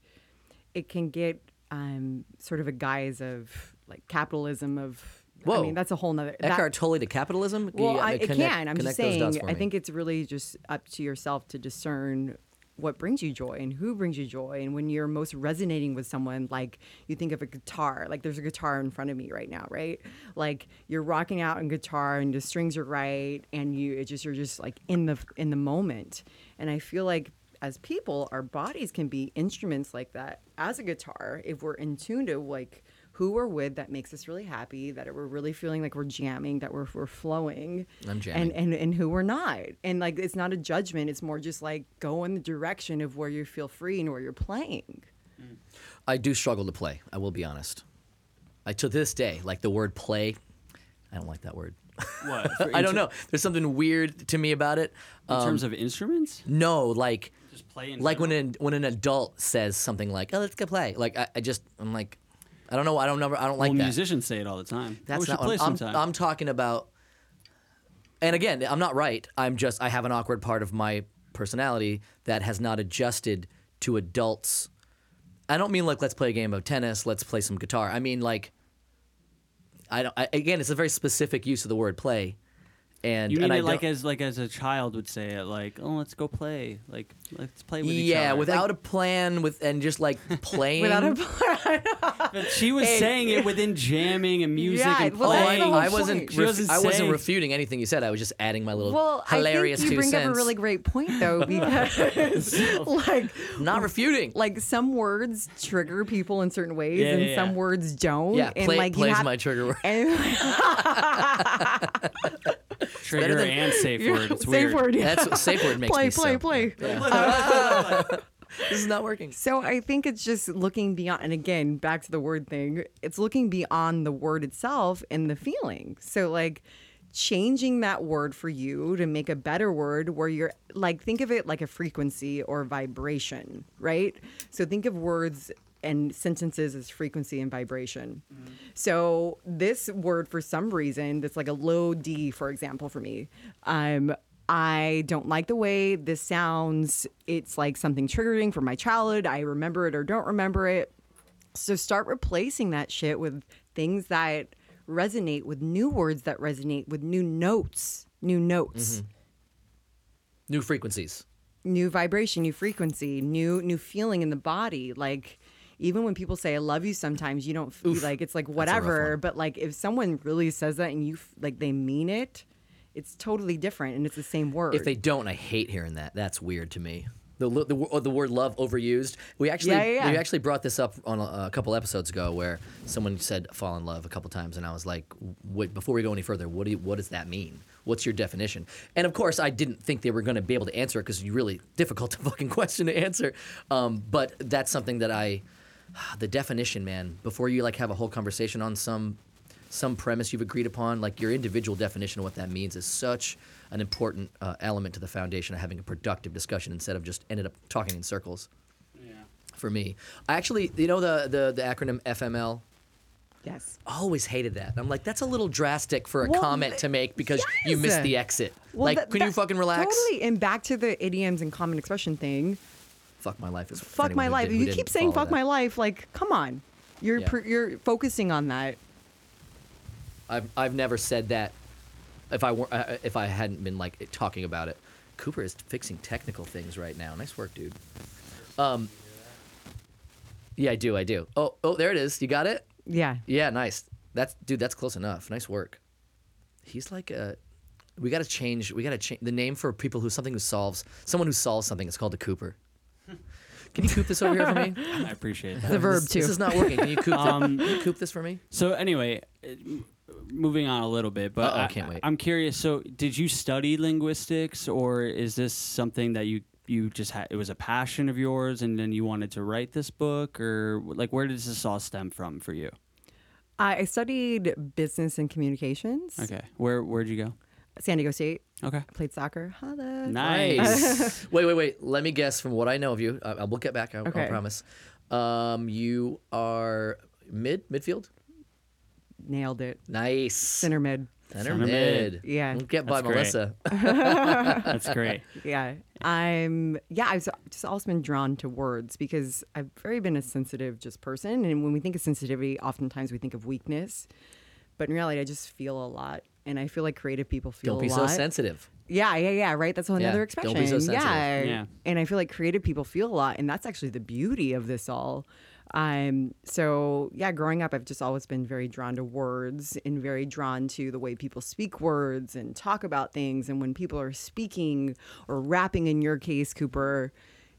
S2: it can get um sort of a guise of like capitalism. Of I mean, that's a whole nother. that-
S1: Eckhart Tolle to capitalism.
S2: Well,
S1: you, uh,
S2: I, it can. I'm just
S1: connect those dots
S2: saying. I think it's really just up to yourself to discern what brings you joy and who brings you joy. And when you're most resonating with someone, like you think of a guitar, like there's a guitar in front of me right now, right? Like you're rocking out on guitar and the strings are right, and you it just you're just like in the in the moment. And I feel like as people, our bodies can be instruments like that as a guitar if we're in tune to like who we're with that makes us really happy, that we're really feeling like we're jamming, that we're, we're flowing.
S1: I'm jamming.
S2: And, and, and who we're not. And like, it's not a judgment. It's more just like go in the direction of where you feel free and where you're playing.
S1: I do struggle to play. I will be honest. I to this day like the word play. I don't like that word.
S3: What?
S1: I don't know. There's something weird to me about it.
S3: In
S1: Um,
S3: terms of instruments,
S1: no, like
S3: just play in
S1: like when an when an adult says something like, "Oh, let's go play." Like I, I just I'm like, I don't know. I don't know. I don't like
S3: well,
S1: that.
S3: musicians say it all the time.
S1: That's
S3: should
S1: not
S3: play
S1: what I'm,
S3: sometime.
S1: I'm, I'm talking about. And again, I'm not right. I'm just I have an awkward part of my personality that has not adjusted to adults. I don't mean like let's play a game of tennis, let's play some guitar. I mean like I don't I, again, it's a very specific use of the word play. And
S3: you mean
S1: and I
S3: it like as like as a child would say it, like, oh, let's go play, like let's play with each
S1: yeah,
S3: other.
S1: without a plan, with and just like playing.
S2: Without a plan.
S3: But she was
S2: Hey.
S3: saying it within jamming and music
S2: Yeah,
S3: and
S2: well,
S3: playing.
S2: the whole
S1: I wasn't. ref-
S3: wasn't
S1: I wasn't refuting anything you said. I was just adding my little
S2: Well,
S1: hilarious
S2: I think you bring
S1: cents.
S2: up a really great point though, because like,
S1: Not refuting.
S2: like some words trigger people in certain ways,
S3: Yeah,
S2: and
S3: yeah,
S2: some
S3: yeah.
S2: words don't.
S1: Yeah,
S2: and
S1: play,
S2: like
S1: plays
S2: have,
S1: my trigger word.
S2: and,
S3: Trigger
S1: than-
S3: and safe word. It's
S2: safe
S3: weird.
S2: word. Yeah.
S1: That's what safe word makes
S2: play,
S1: me
S2: play,
S1: so.
S2: play.
S1: This is not working.
S2: So I think it's just looking beyond, and again, back to the word thing, it's looking beyond the word itself and the feeling. So, like, changing that word for you to make a better word where you're like, think of it like a frequency or vibration, right? So, think of words and sentences as frequency and vibration. So, this word, for some reason, that's like a low D, for example, for me. Um, I don't like the way this sounds. It's like something triggering from my childhood. I remember it or don't remember it. So start replacing that shit with things that resonate with new words that resonate with new notes, new notes,
S1: New frequencies.
S2: new vibration, new frequency, new new feeling in the body. Like even when people say I love you sometimes you don't feel like it's like whatever, but like if someone really says that and you f- like they mean it, It's totally different, and it's the same word.
S1: If they don't, I hate hearing that. That's weird to me. The, the, the, the word love overused. We actually
S2: Yeah, yeah, yeah.
S1: we actually brought this up on a, a couple episodes ago where someone said fall in love a couple times and I was like, wait, before we go any further, what do you, what does that mean? What's your definition? And of course, I didn't think they were going to be able to answer it because it's really difficult to fucking question to answer. Um, but that's something that I, the definition, man. Before you like have a whole conversation on some some premise you've agreed upon, like your individual definition of what that means is such an important uh, element to the foundation of having a productive discussion instead of just ended up talking in circles.
S3: Yeah.
S1: For me, I actually, you know, the the, the acronym FML.
S2: yes.
S1: Always hated that. I'm like, that's a little drastic for a
S2: Well,
S1: comment to make because you missed the exit.
S2: Well,
S1: like,
S2: that-
S1: can you fucking relax?
S2: Totally. And back to the idioms and common expression thing.
S1: Fuck my life is.
S2: Fuck my life.
S1: did-
S2: You keep saying fuck
S1: that.
S2: my life. Like, come on. You're
S1: Yeah.
S2: pr- you're focusing on that.
S1: I've I've never said that. If I were uh, if I hadn't been like talking about it, Cooper is fixing technical things right now. Nice work, dude. Um. Yeah, I do. I do. Oh, oh, there it is. You got it.
S2: Yeah.
S1: Yeah, nice. That's dude. That's close enough. Nice work. He's like a. We got to change. We got to change the name for people who something who solves someone who solves something. It's called a Cooper. Can you coop this over here for me?
S3: I appreciate that.
S2: The verb
S1: this,
S2: too.
S1: This is not working. Can you coop?
S3: Um,
S1: can you coop this for me?
S3: So anyway, uh, moving on a little bit, but
S1: Uh-oh,
S3: I,
S1: can't wait.
S3: I'm curious. So, did you study linguistics, or is this something that you you just had? It was a passion of yours, and then you wanted to write this book, or like where does this all stem from for you?
S2: I I studied business and communications.
S3: Okay, where where'd you go?
S2: San Diego State.
S3: Okay,
S2: I played soccer. Holla.
S3: nice.
S1: wait, wait, wait. Let me guess from what I know of you. I, I will get back. I, I
S2: Okay.
S1: promise. Um, you are mid midfield.
S2: Nailed it.
S1: Nice.
S2: Center mid.
S1: Center
S3: Center
S1: mid.
S3: mid.
S2: Yeah.
S1: Don't get by
S3: That's great.
S1: Melissa.
S3: That's great.
S2: Yeah. I'm yeah, I've just also been drawn to words because I've very been a sensitive just person. And when we think of sensitivity, oftentimes we think of weakness. But in reality I just feel a lot. And I feel like creative people feel
S1: Don't be
S2: a
S1: so sensitive.
S2: Yeah, yeah, yeah, right. That's
S1: Yeah,
S2: another
S1: don't
S2: expression.
S1: be so sensitive.
S2: Yeah.
S3: Yeah.
S2: And I feel like creative people feel a lot, and that's actually the beauty of this all. Um, so yeah, growing up, I've just always been very drawn to words and very drawn to the way people speak words and talk about things. And when people are speaking or rapping, in your case, Cooper,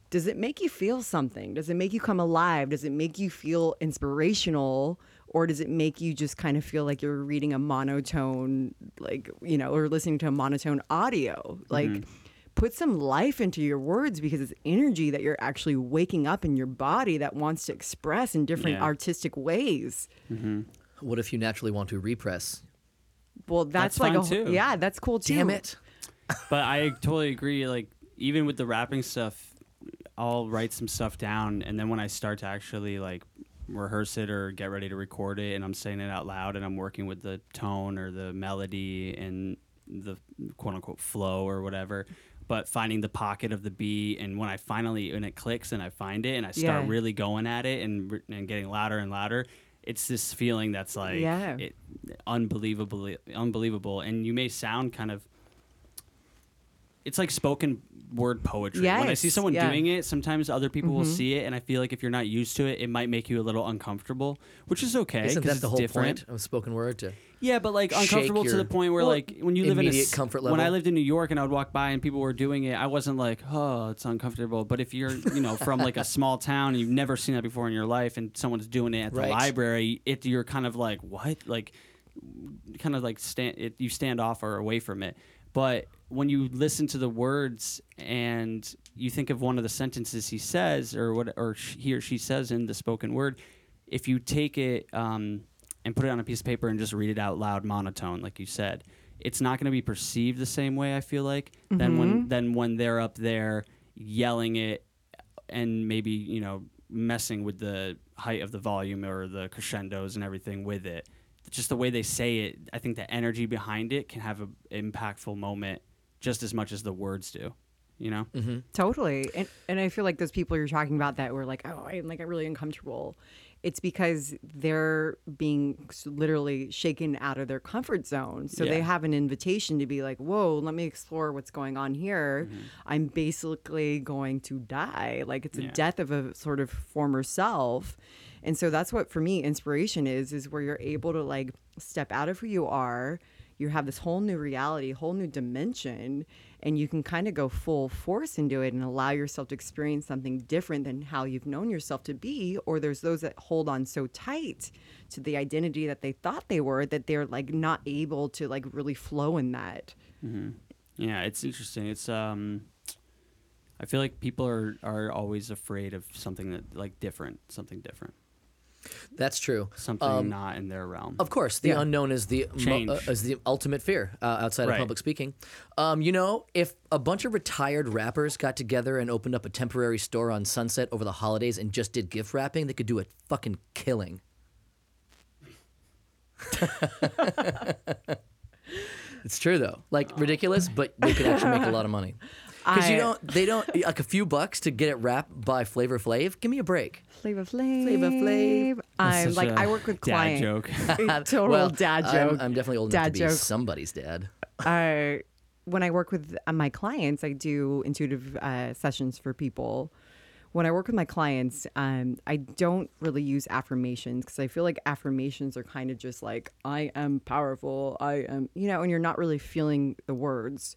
S2: does it make you feel something? Does it make you come alive? Does it make you feel inspirational? Or does it make you just kind of feel like you're reading a monotone, like, you know, or listening to a monotone audio? Like, mm-hmm. put some life into your words because it's energy that you're actually waking up in your body that wants to express in different
S3: Yeah.
S2: artistic ways. Mm-hmm.
S1: What if you naturally want to repress?
S2: Well, that's,
S3: That's
S2: like a whole-
S3: too.
S2: yeah, that's cool too.
S1: Damn it.
S3: but I totally agree. Like even with the rapping stuff, I'll write some stuff down, and then when I start to actually like rehearse it or get ready to record it, and I'm saying it out loud, and I'm working with the tone or the melody and the quote unquote flow or whatever. But finding the pocket of the beat, and when I finally when it clicks and I find it, and I start
S2: Yeah.
S3: really going at it and and getting louder and louder, it's this feeling that's like
S2: Yeah.
S3: it, unbelievably unbelievable. And you may sound kind of it's like spoken word poetry. when I see someone
S2: yeah. Mm-hmm.
S3: doing it, sometimes other people will see it, and I feel like if you're not used to it, it might make you a little uncomfortable, which is okay.
S1: Isn't
S3: 'cause
S1: that the whole
S3: different.
S1: point of spoken word? To
S3: Yeah, but like uncomfortable to the point where
S2: Well,
S3: like when you live in a
S1: immediate
S3: s-
S1: comfort
S3: When I lived in New York and I would walk by and people were doing it, I wasn't like, oh, it's uncomfortable. But if you're you know from like a small town and you've never seen that before in your life, and someone's doing it at the library, it you're kind of like what like kind of like stand it, you stand off or away from it. But when you listen to the words and you think of one of the sentences he says or what or he or she says in the spoken word, if you take it um, and put it on a piece of paper and just read it out loud monotone, like you said, it's not going to be perceived the same way. I feel like than when than when they're up there yelling it and maybe you know messing with the height of the volume or the crescendos and everything with it just the way they say it i think the energy behind it can have an impactful moment just as much as the words do you know
S2: Totally. And and I feel like those people you're talking about that were like, oh, I'm like really uncomfortable. It's because they're being literally shaken out of their comfort zone. So they have an invitation to be like, whoa, let me explore what's going on here.
S3: Mm-hmm.
S2: I'm basically going to die. Like it's a
S3: Yeah.
S2: death of a sort of former self. And so that's what for me inspiration is, is where you're able to like step out of who you are, you have this whole new reality, whole new dimension, and you can kind of go full force into it and allow yourself to experience something different than how you've known yourself to be. Or there's those that hold on so tight to the identity that they thought they were that they're like not able to like really flow in that.
S3: Yeah, it's interesting. It's um, I feel like people are are always afraid of something that like different, something different,
S1: That's true.
S3: something
S1: Um,
S3: not in their realm.
S1: Of course, the
S2: Yeah.
S1: unknown is the mo- uh, is the ultimate fear uh, outside
S3: Right.
S1: of public speaking. Um, you know, if a bunch of retired rappers got together and opened up a temporary store on Sunset over the holidays and just did gift wrapping, they could do a fucking killing. it's true though, like ridiculous, but they could actually make a lot of money. Because you don't, they don't like a few bucks to get it wrapped by Flavor Flav. Give me a break.
S2: Flavor Flav.
S1: Flavor Flav.
S2: I'm
S3: Such
S2: like
S3: a
S2: I work with
S3: dad
S2: clients.
S3: joke.
S2: Total
S1: Well,
S2: dad
S1: I'm- I'm, definitely old enough
S2: Dad
S1: to be somebody's dad.
S2: uh, when I work with uh, my clients, I do intuitive uh, sessions for people. When I work with my clients, um, I don't really use affirmations because I feel like affirmations are kind of just like, I am powerful. I am, you know, and you're not really feeling the words.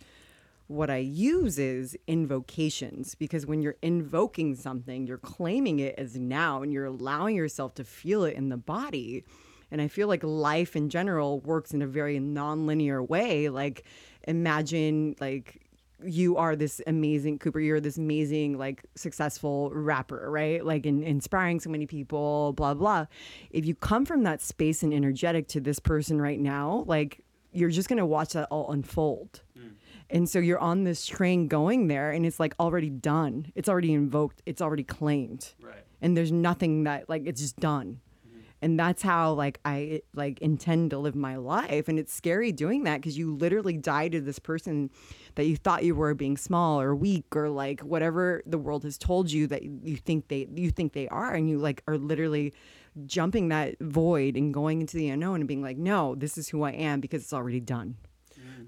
S2: What I use is invocations because when you're invoking something, you're claiming it as now and you're allowing yourself to feel it in the body. And I feel like life in general works in a very non-linear way. Like imagine like you are this amazing Cooper, you're this amazing, like successful rapper, right? Like in, inspiring so many people, blah, blah. If you come from that space and energetic to this person right now, like you're just gonna watch that all unfold. Mm. And so you're on this train going there and it's like already done. It's already invoked. It's already claimed.
S3: Right.
S2: And there's nothing that like it's just done. Mm-hmm. And that's how like I like intend to live my life and it's scary doing that because you literally die to this person that you thought you were being small or weak or like whatever the world has told you that you think they you think they are and you like are literally jumping that void and going into the unknown and being like no this is who I am because it's already done.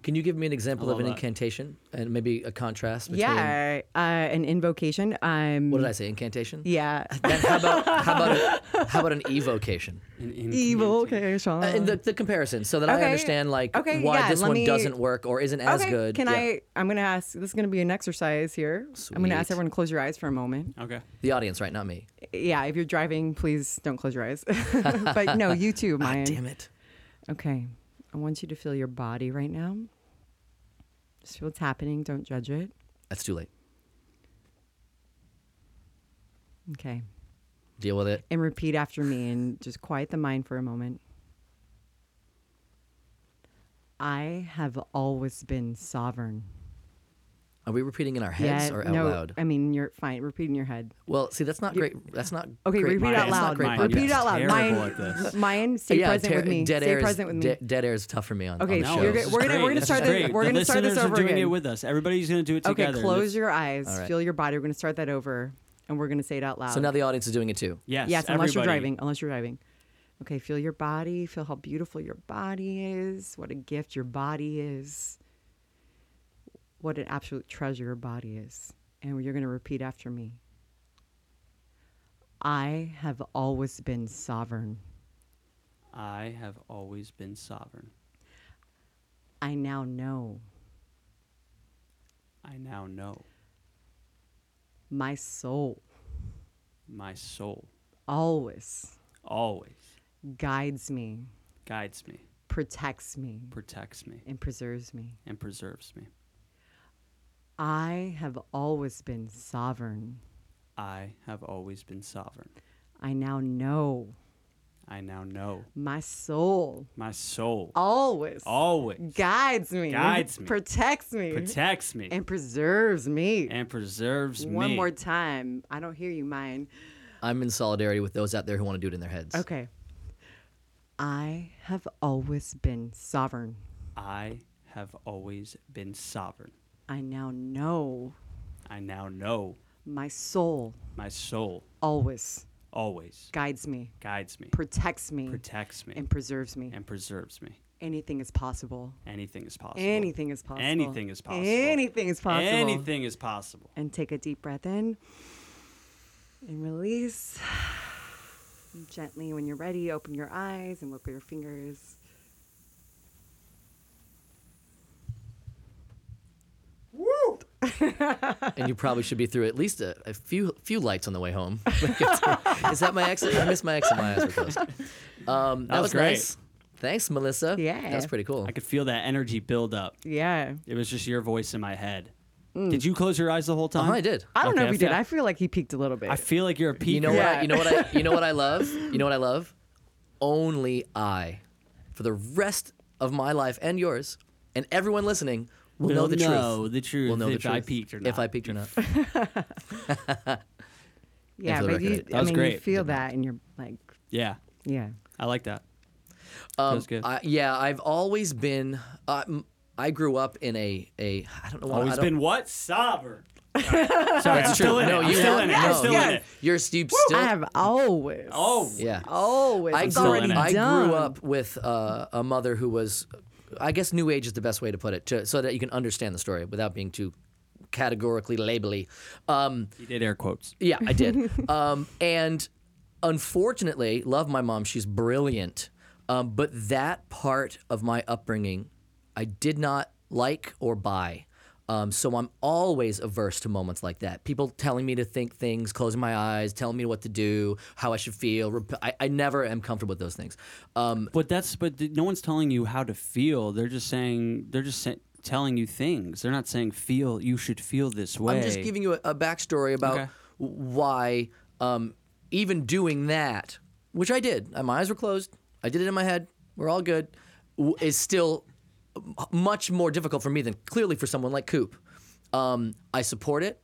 S1: Can you give me an example of an
S3: that.
S1: incantation and maybe a contrast between?
S2: Yeah, uh, an invocation. Um,
S1: What did I say? Incantation.
S2: Yeah.
S1: Then how about how about a, how about an evocation?
S3: An incantation.
S2: Evil. Okay, Sean.
S1: Uh, the, the comparison, so that I understand like
S2: okay,
S1: why
S2: yeah,
S1: this one
S2: me...
S1: doesn't work or isn't as
S2: okay,
S1: good.
S2: Can
S1: yeah.
S2: I? I'm gonna ask. This is gonna be an exercise here. I'm gonna ask everyone to close your eyes for a moment.
S3: Okay.
S1: The audience, right? Not me.
S2: Yeah, if you're driving, please don't close your eyes. but no, you too,
S1: Ah,
S2: Mayan.
S1: damn it.
S2: Okay, I want you to feel your body right now. Just feel what's happening. Don't judge it.
S1: That's too late.
S2: Okay,
S1: Deal with it.
S2: and repeat after me, and just quiet the mind for a moment. I have always been sovereign.
S1: Are we repeating in our heads or out
S2: no,
S1: loud?
S2: I mean, you're fine. Repeat in your head.
S1: Well, see, that's not great. That's not
S2: Okay,
S1: great
S2: repeat
S1: podcast.
S2: out
S1: That's not
S2: loud.
S1: great
S3: Mine,
S2: repeat
S1: podcast.
S2: it out loud. Mine, mine, stay
S1: yeah,
S2: present
S1: ter-
S2: with me.
S1: Dead
S2: stay
S1: air is,
S2: with me.
S1: de- dead air is tough for me on.
S2: Okay,
S1: on
S3: No,
S1: the
S2: you're
S1: shows.
S3: this
S2: we're gonna-
S3: great.
S2: we're gonna start this-
S3: great.
S2: we're
S3: The
S2: gonna start this
S3: listeners
S2: over
S3: are doing
S2: again.
S3: it with us. Everybody's gonna do it together.
S2: Okay,
S3: close
S2: your eyes.
S1: All right.
S2: Feel your body. We're gonna start that over, and we're gonna say it out loud.
S1: So now the audience is doing it too.
S3: Yes.
S2: yes, unless you're driving. Unless you're driving. Okay, feel your body. Feel how beautiful your body is. What a gift your body is. What an absolute treasure your body is. And you're gonna repeat after me. I have always been sovereign.
S3: I have always been sovereign.
S2: I now know
S3: I now know
S2: my soul
S3: my soul
S2: always
S3: always
S2: guides me,
S3: guides me,
S2: protects me,
S3: protects me,
S2: and preserves me.
S3: and preserves me.
S2: I have always been sovereign.
S3: I have always been sovereign.
S2: I now know
S3: I now know
S2: my soul
S3: my soul
S2: always
S3: always
S2: guides me,
S3: Guides me.
S2: protects me,
S3: protects me
S2: and preserves me.
S3: and preserves
S2: One
S3: me.
S2: One more time. I don't hear you, mine.
S1: I'm in solidarity with those out there who want to do it in their heads.
S2: Okay. I have always been sovereign.
S3: I have always been sovereign.
S2: I now know
S3: I now know
S2: my soul
S3: my soul
S2: always
S3: always
S2: guides me,
S3: guides me,
S2: protects me,
S3: protects me,
S2: and preserves me.
S3: and preserves me.
S2: Anything is possible.
S3: Anything is possible.
S2: Anything is possible.
S3: Anything is possible.
S2: Anything is possible.
S3: Anything is possible.
S2: And take a deep breath in and release. Gently, when you're ready, open your eyes and look wiggle your fingers.
S1: And you probably should be through at least a, a few few lights on the way home. Is that my exit? I missed my exit. My eyes were closed. Um, that,
S3: was
S1: was
S3: great.
S1: nice. Thanks, Melissa.
S2: Yeah.
S1: that's pretty cool.
S3: I could feel that energy build up.
S2: Yeah.
S3: It was just your voice in my head. Did you close your eyes the whole time?
S1: Uh-huh, I did.
S2: I don't know if he did. I feel like he peaked a little bit.
S3: I feel like you're a peaker.
S1: You know what? I, you know what? I, you know what I love. You know what I love. Only I, for the rest of my life and yours, and everyone listening, will
S3: We'll
S1: know the
S3: know
S1: truth.
S3: the truth
S1: We'll know
S3: if
S1: the
S3: I
S1: truth.
S3: peaked or
S1: If. I peaked or not.
S2: yeah,
S1: for the
S2: but you,
S1: record,
S3: that
S2: I
S3: was
S2: mean, you feel that, and you're like,
S3: Yeah,
S2: yeah.
S3: I like that.
S1: Um,
S3: was good.
S1: I, yeah, I've always been. Uh, m- I grew up in a a. I don't know. What,
S3: Always
S1: I don't,
S3: been what? Sovereign. Sorry,
S1: That's
S3: I'm
S1: true.
S3: still in
S1: no,
S3: it. I'm
S1: you
S3: still in it.
S1: no,
S3: I'm still
S1: yeah.
S3: in it.
S1: You're you still.
S2: I have always.
S3: Oh,
S1: yeah.
S2: Always.
S1: I
S2: it's
S1: grew,
S2: already
S3: in.
S1: I grew up with uh, a mother who was, I guess, new age is the best way to put it, to, so that you can understand the story without being too categorically labely. Um,
S3: You did air quotes.
S1: yeah, I did. um, and unfortunately, love my mom. She's brilliant. Um, but that part of my upbringing, I did not like or buy. Um, so I'm always averse to moments like that. People telling me to think things, closing my eyes, telling me what to do, how I should feel. Rep- I, I never am comfortable with those things. Um,
S3: But that's but th- no one's telling you how to feel. They're just saying they're just sa- telling you things. They're not saying feel. You should feel this way.
S1: I'm just giving you a, a backstory about
S3: Okay.
S1: why um, even doing that, which I did, my eyes were closed, I did it in my head, we're all good, w- is still much more difficult for me than clearly for someone like Coop. Um, I support it.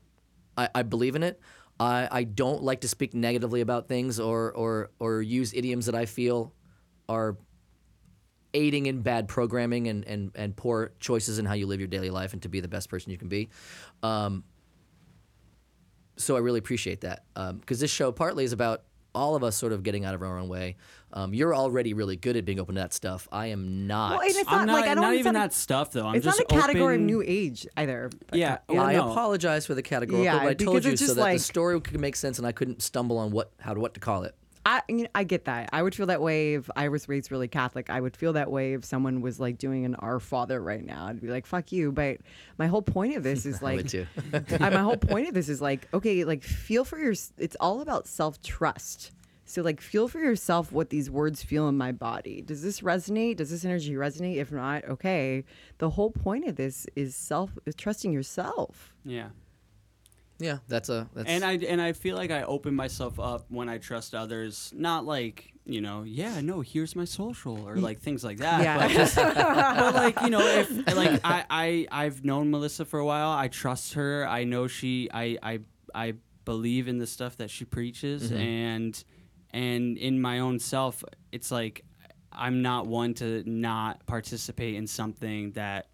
S1: I, I believe in it. I, I don't like to speak negatively about things or, or, or use idioms that I feel are aiding in bad programming and, and, and poor choices in how you live your daily life and to be the best person you can be. Um, so I really appreciate that because this show partly is about all of us sort of getting out of our own way. Um, you're already really good at being open to that stuff. I am not.
S2: Well, and it's
S3: I'm
S2: not,
S3: not,
S2: like I don't.
S3: not even
S2: not,
S3: that stuff though. I'm
S2: It's not
S3: just
S2: a category
S3: open-
S2: of new age either.
S3: Yeah,
S2: Yeah.
S3: well,
S1: I
S3: no.
S1: apologize for the categorical,
S2: Yeah,
S1: but I told
S2: because
S1: you
S2: it's
S1: so
S2: just
S1: that the story could make sense and I couldn't stumble on what how to what to call it.
S2: I you know, I get that. I would feel that way if I was raised really Catholic. I would feel that way if someone was like doing an Our Father right now. I'd be like, "Fuck you." But my whole point of this is like,
S1: would too.
S2: I, my whole point of this is like, okay, like feel for your. It's all about self trust. So like, feel for yourself what these words feel in my body. Does this resonate? Does this energy resonate? If not, okay. The whole point of this is self is trusting yourself.
S3: Yeah.
S1: Yeah, that's a that's
S3: And I and I feel like I open myself up when I trust others. Not like you know, yeah, no, here's my social or mm. like things like that.
S2: Yeah.
S3: But, just, but like you know, if like I I I've known Melissa for a while. I trust her. I know she. I I I believe in the stuff that she preaches, mm-hmm. and and in my own self, it's like I'm not one to not participate in something that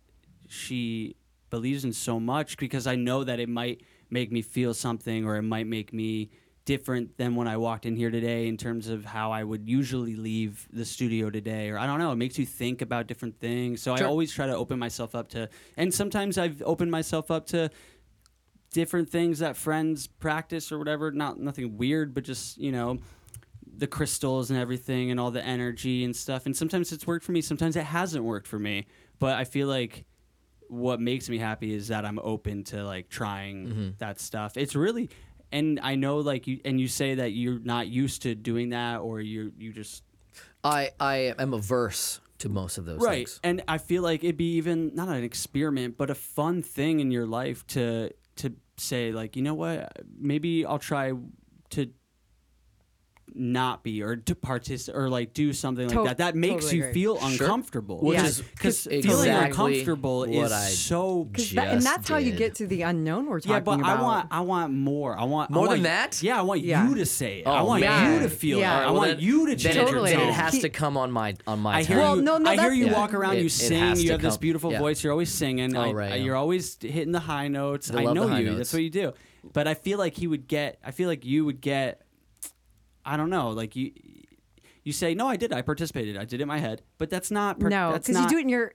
S3: she believes in so much because I know that it might make me feel something or it might make me different than when I walked in here today in terms of how I would usually leave the studio today or I don't know it makes you think about different things. So I always try to open myself up to and sometimes I've opened myself up to different things that friends practice or whatever not nothing weird but just you know the crystals and everything and all the energy and stuff. And sometimes it's worked for me sometimes it hasn't worked for me. But I feel like what makes me happy is that I'm open to like trying
S1: Mm-hmm.
S3: that stuff. It's really and I know like you and you say that you're not used to doing that or you you just
S1: I I am averse to most of those
S3: right.
S1: things.
S3: And I feel like it'd be even not an experiment but a fun thing in your life to to say like, you know what? Maybe I'll try to not be or to participate or like do something like
S2: To-
S3: that that makes
S2: totally
S3: you
S2: agree.
S3: feel
S1: Sure.
S3: uncomfortable
S1: Which
S2: Yeah.
S1: is
S3: because feeling uncomfortable
S1: what
S3: is
S1: I
S3: so
S2: Because that, and
S1: Just
S2: that's how you
S1: did.
S2: get to the unknown we're talking
S3: Yeah, but
S2: about.
S3: I want I want more. I want I
S1: More
S3: want-
S1: than that?
S3: Yeah, I want
S2: Yeah.
S3: you to say it. I
S1: Oh,
S3: want
S2: man.
S3: you to feel
S2: Yeah.
S3: it.
S2: All
S3: I
S1: well,
S3: want
S1: then-
S3: you to
S1: then
S3: change
S1: it,
S3: your
S1: then
S3: tone.
S1: it has
S2: He-
S1: to come on my on my
S3: I hear.
S2: Well,
S3: you.
S2: no, no,
S3: I hear
S2: that's-
S3: you
S2: Yeah.
S3: walk around.
S1: It-
S3: you
S1: it
S3: sing.
S1: has
S3: You
S1: to
S3: have this
S1: come-
S3: beautiful
S1: yeah.
S3: voice. You're always singing.
S1: Oh,
S3: I,
S1: right,
S3: I-
S1: yeah.
S3: You're always hitting the high notes.
S1: I
S3: I,
S1: love
S3: know
S1: the high
S3: you.
S1: notes.
S3: That's what you do. But I feel like he would get. I feel like you would get. I don't know. Like you. You say no. I did. I participated. I did it in my head. But that's not. per-
S2: no, because you do it in your,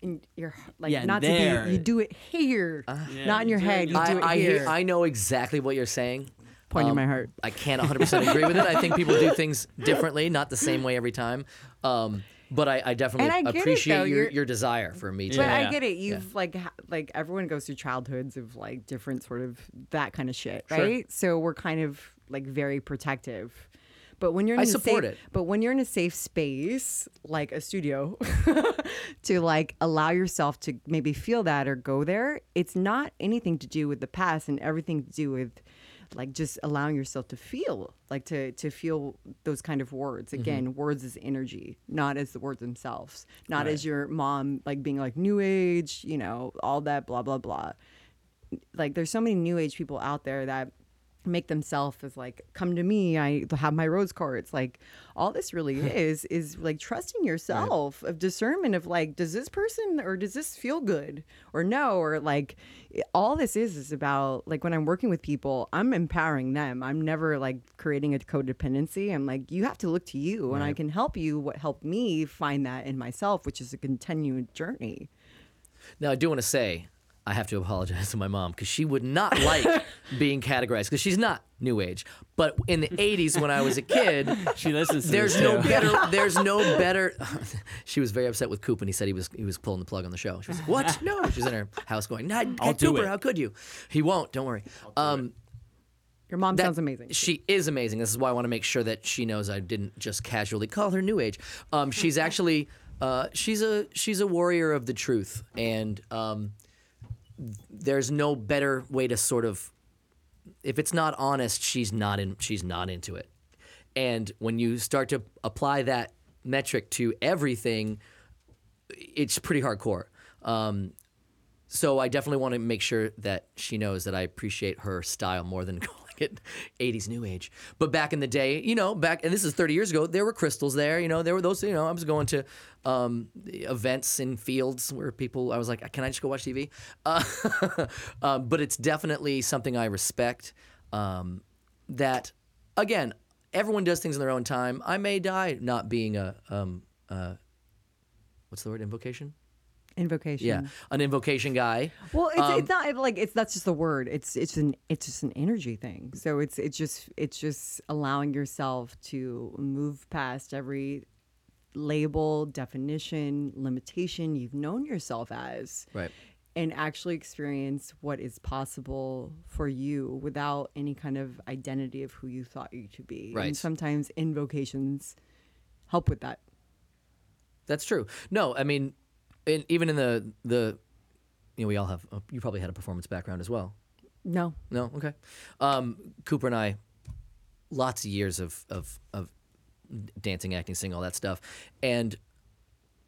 S2: in your like
S3: Yeah,
S2: not
S3: there.
S2: to be. You do it here,
S3: Yeah,
S2: not in
S3: you
S2: your
S3: do it
S2: head. You
S3: your-
S2: do it
S1: I, I,
S2: here.
S1: I know exactly what you're saying.
S2: Pointing
S1: Um,
S2: my heart.
S1: I can't 100% agree with it. I think people do things differently, not the same way every time. Um, but I, I definitely
S2: I get it,
S1: appreciate your your desire for me to.
S2: But
S3: Yeah.
S2: I get it. You've like like everyone goes through childhoods of like different sort of that kind of shit,
S1: Sure.
S2: right? So we're kind of like very protective. But when you're in
S1: I
S2: a
S1: support
S2: safe,
S1: it.
S2: But when you're in a safe space like a studio, to like allow yourself to maybe feel that or go there, it's not anything to do with the past and everything to do with like just allowing yourself to feel like to to feel those kind of words.
S1: Mm-hmm.
S2: again words as energy not as the words themselves not as your mom like being like new age you know all that blah blah blah. Like there's so many new age people out there that make themselves as like come to me i have my rose cards. Like all this really is is like trusting yourself of discernment of like does this person or does this feel good or no or like all this is is about like when i'm working with people i'm empowering them. I'm never like creating a codependency. I'm like you have to look to you and i can help you what helped me find that in myself which is a continued journey.
S1: Now, I do want to say, I have to apologize to my mom because she would not like being categorized because she's not new age. But in the 80s, when I was a kid,
S3: She listens to
S1: there's no
S3: too.
S1: better. There's no better. she was very upset with Coop, and he said he was he was pulling the plug on the show. She was like, "What? No." She's in her house going, "Nah, Cooper, how could you?" He won't. Don't worry. Um,
S2: your mom
S1: that-
S2: sounds amazing
S1: She is amazing. This is why I want to make sure that she knows I didn't just casually call her new age. Um, she's actually uh, she's a she's a warrior of the truth, and um, there's no better way to sort of if it's not honest, she's not in she's not into it. And when you start to apply that metric to everything, it's pretty hardcore. Um, so I definitely want to make sure that she knows that I appreciate her style more than it 80s new age. But back in the day, you know, back and this is 30 years ago, there were crystals there. You know, there were those. You know, I was going to um, events in fields where people. I was like, can I just go watch TV? Uh, um, but it's definitely something I respect. Um, that again, everyone does things in their own time. I may die not being a um, uh, what's the word invocation.
S2: Invocation
S1: Yeah, an invocation guy.
S2: Well, it's,
S1: Um,
S2: it's not like it's that's just the word. It's it's an it's just an energy thing. So it's it's just it's just allowing yourself to move past every label, definition, limitation you've known yourself as.
S1: Right.
S2: And actually experience what is possible for you without any kind of identity of who you thought you to be.
S1: Right.
S2: And sometimes invocations help with that.
S1: That's true. No, I mean, in, even in the the, you know, we all have. Uh, you probably had a performance background as well.
S2: No.
S1: No, okay. Um, Cooper and I, lots of years of of of dancing, acting, singing, all that stuff, and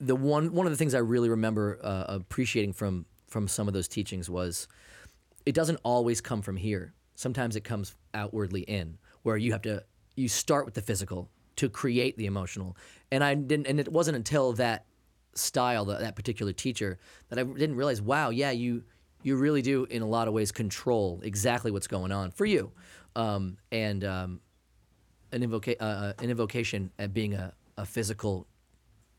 S1: the one one of the things I really remember uh, appreciating from from some of those teachings was it doesn't always come from here. Sometimes it comes outwardly in, where you have to you start with the physical to create the emotional. And I didn't, and it wasn't until that style, that, that particular teacher, that I didn't realize, wow, yeah, you you really do in a lot of ways control exactly what's going on for you. Um, and um, an invoca- uh, an invocation at being a, a physical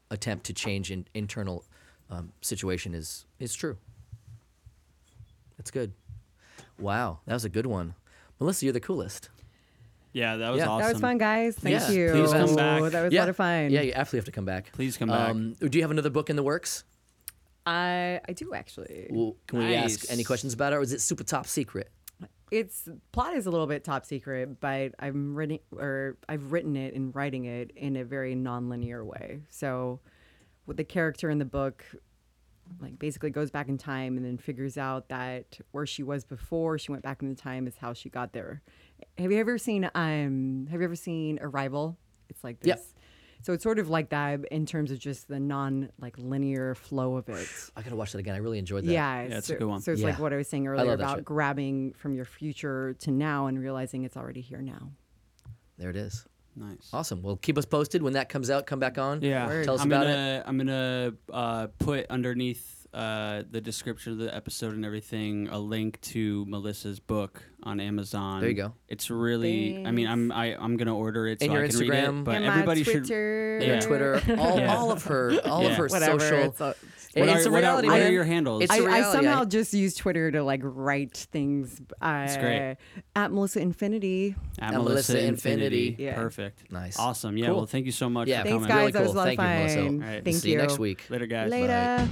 S1: attempt to change an internal um, situation is is true. That's good. Wow, that was a good one. Melissa, you're the coolest.
S3: Yeah, that was
S1: Yeah. That
S3: awesome.
S2: That was fun, guys. Thank
S1: Yeah,
S2: you.
S3: please come back.
S2: That was
S1: yeah.
S2: a lot of fun.
S1: Yeah, you absolutely have to come back.
S3: Please come back.
S1: Um, do you have another book in the works?
S2: I I do actually.
S1: Well, can we ask any questions about it, or is it super top secret?
S2: It's plot is a little bit top secret, but I'm writing or I've written it and writing it in a very non-linear way. So, with the character in the book, like basically goes back in time and then figures out that where she was before she went back in the time is how she got there. Have you ever seen um Have you ever seen Arrival? It's like this.
S1: Yep.
S2: So it's sort of like that in terms of just the non like linear flow of it.
S1: I gotta watch that again. I really enjoyed that.
S2: Yeah,
S3: Yeah, it's
S2: so,
S3: a good one.
S2: So it's like what I was saying earlier about grabbing from your future to now and realizing it's already here now.
S1: There it is.
S3: Nice.
S1: Awesome. Well, keep us posted when that comes out. Come back on.
S3: Yeah,
S2: Word.
S1: Tell us
S3: I'm
S1: about
S3: gonna,
S1: it.
S3: I'm gonna uh, put underneath uh, the description of the episode and everything a link to Melissa's book on Amazon.
S1: There you go.
S3: It's really, I mean, I'm I, I'm gonna order it so
S1: And your
S3: I can read
S1: Instagram.
S3: it, but
S2: And
S3: everybody
S2: my
S3: should.
S2: Twitter,
S1: Your
S3: Yeah.
S1: Twitter, all,
S3: Yeah.
S1: all of her, all of her
S2: whatever.
S1: social.
S2: It's all-
S3: What
S1: it's
S3: are-
S1: a
S3: what are-
S1: reality,
S3: what are your handles?
S1: It's
S2: I,
S1: a
S2: I
S1: reality.
S2: somehow
S1: I-
S2: just use Twitter to like write things. Uh,
S3: great.
S2: At Melissa Infinity.
S3: At
S1: At
S3: Melissa
S1: Melissa
S3: Infinity.
S1: Infinity.
S2: Yeah.
S3: Perfect.
S1: Nice.
S3: Awesome. Yeah.
S1: Cool.
S3: Well, thank you so much
S1: Yeah.
S3: for
S2: Thanks,
S3: coming.
S2: guys.
S1: Really
S2: That was
S1: cool.
S2: a lot
S1: Thank you,
S2: of
S1: Melissa.
S2: fun.
S3: All right.
S2: Thank
S1: See
S2: you.
S1: you next week.
S3: Later, guys.
S2: Later.